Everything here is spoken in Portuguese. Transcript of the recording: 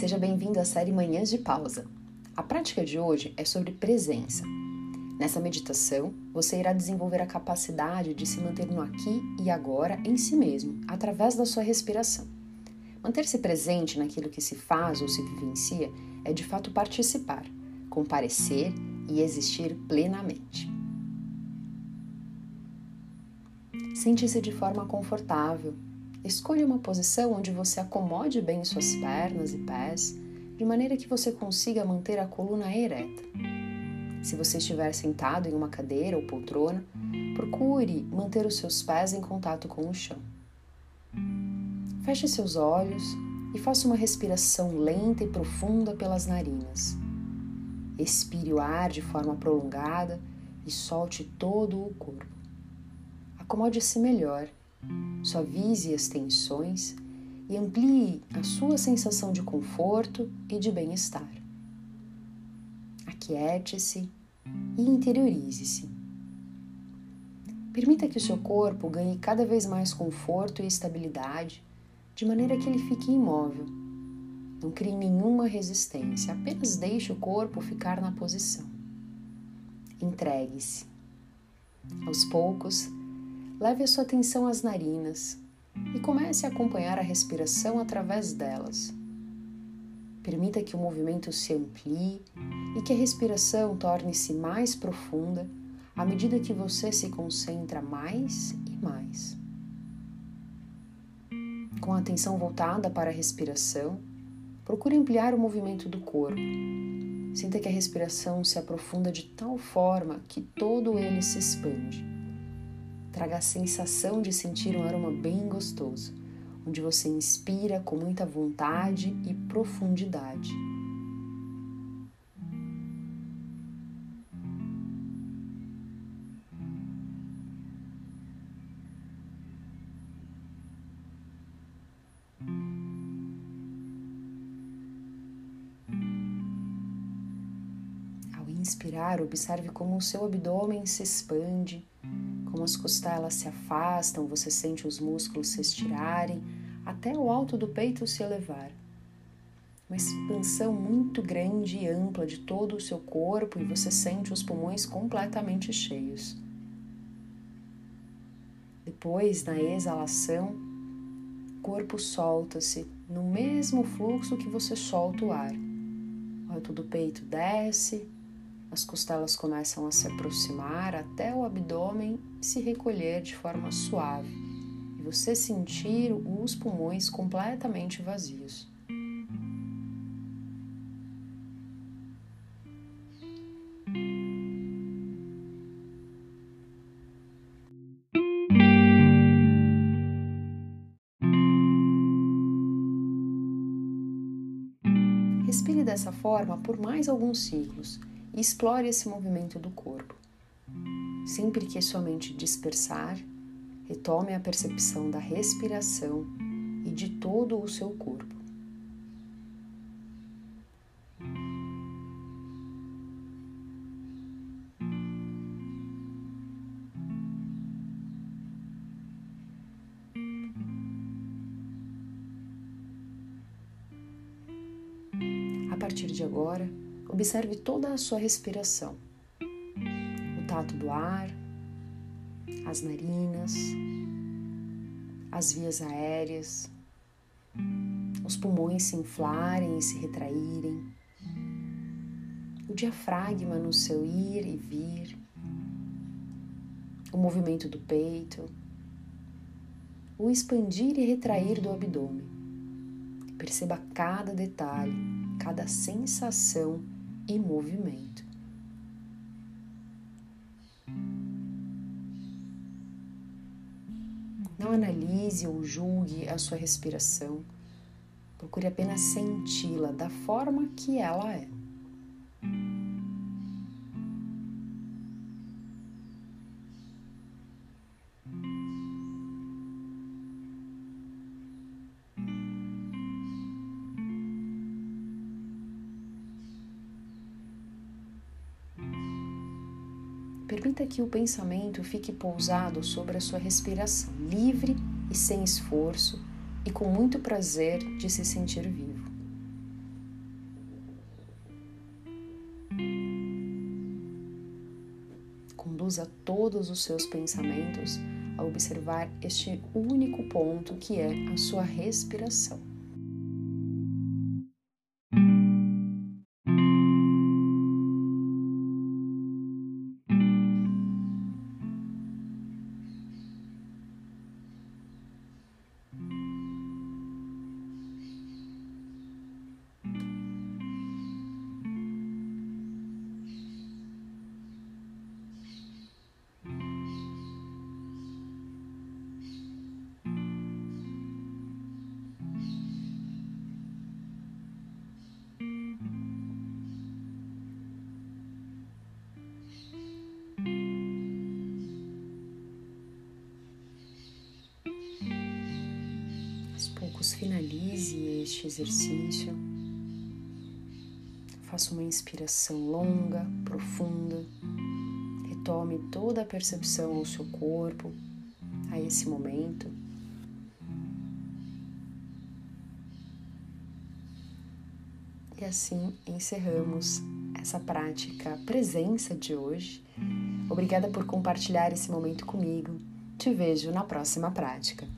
Seja bem-vindo à série Manhãs de Pausa. A prática de hoje é sobre presença. Nessa meditação, você irá desenvolver a capacidade de se manter no aqui e agora em si mesmo, através da sua respiração. Manter-se presente naquilo que se faz ou se vivencia é de fato participar, comparecer e existir plenamente. Sente-se de forma confortável. Escolha uma posição onde você acomode bem suas pernas e pés, de maneira que você consiga manter a coluna ereta. Se você estiver sentado em uma cadeira ou poltrona, procure manter os seus pés em contato com o chão. Feche seus olhos e faça uma respiração lenta e profunda pelas narinas. Expire o ar de forma prolongada e solte todo o corpo. Acomode-se melhor, suavize as tensões e amplie a sua sensação de conforto e de bem-estar. Aquiete-se e interiorize-se. Permita que o seu corpo ganhe cada vez mais conforto e estabilidade, de maneira que ele fique imóvel. Não crie nenhuma resistência, apenas deixe o corpo ficar na posição. Entregue-se. Aos poucos, leve a sua atenção às narinas e comece a acompanhar a respiração através delas. Permita que o movimento se amplie e que a respiração torne-se mais profunda à medida que você se concentra mais e mais. Com a atenção voltada para a respiração, procure ampliar o movimento do corpo. Sinta que a respiração se aprofunda de tal forma que todo ele se expande. Traga a sensação de sentir um aroma bem gostoso onde você inspira com muita vontade e profundidade. Ao inspirar, observe como o seu abdômen se expande como as costelas se afastam, você sente os músculos se estirarem até o alto do peito se elevar. Uma expansão muito grande e ampla de todo o seu corpo e você sente os pulmões completamente cheios. Depois, na exalação, o corpo solta-se no mesmo fluxo que você solta o ar. O alto do peito desce, as costelas começam a se aproximar até o abdômen se recolher de forma suave e você sentir os pulmões completamente vazios. Respire dessa forma por mais alguns ciclos e explore esse movimento do corpo. Sempre que sua mente dispersar, retome a percepção da respiração e de todo o seu corpo. A partir de agora, Observe toda a sua respiração, o tato do ar, as narinas, as vias aéreas, os pulmões se inflarem e se retraírem, o diafragma no seu ir e vir, o movimento do peito, o expandir e retrair do abdômen. Perceba cada detalhe, cada sensação movimento. Não analise ou julgue a sua respiração. Procure apenas senti-la da forma que ela é. Permita que o pensamento fique pousado sobre a sua respiração, livre e sem esforço, e com muito prazer de se sentir vivo. Conduza todos os seus pensamentos a observar este único ponto que é a sua respiração. Finalize este exercício. Faça uma inspiração longa, profunda. Retome toda a percepção ao seu corpo, a esse momento. E assim encerramos essa prática presença de hoje. Obrigada por compartilhar esse momento comigo. Te vejo na próxima prática.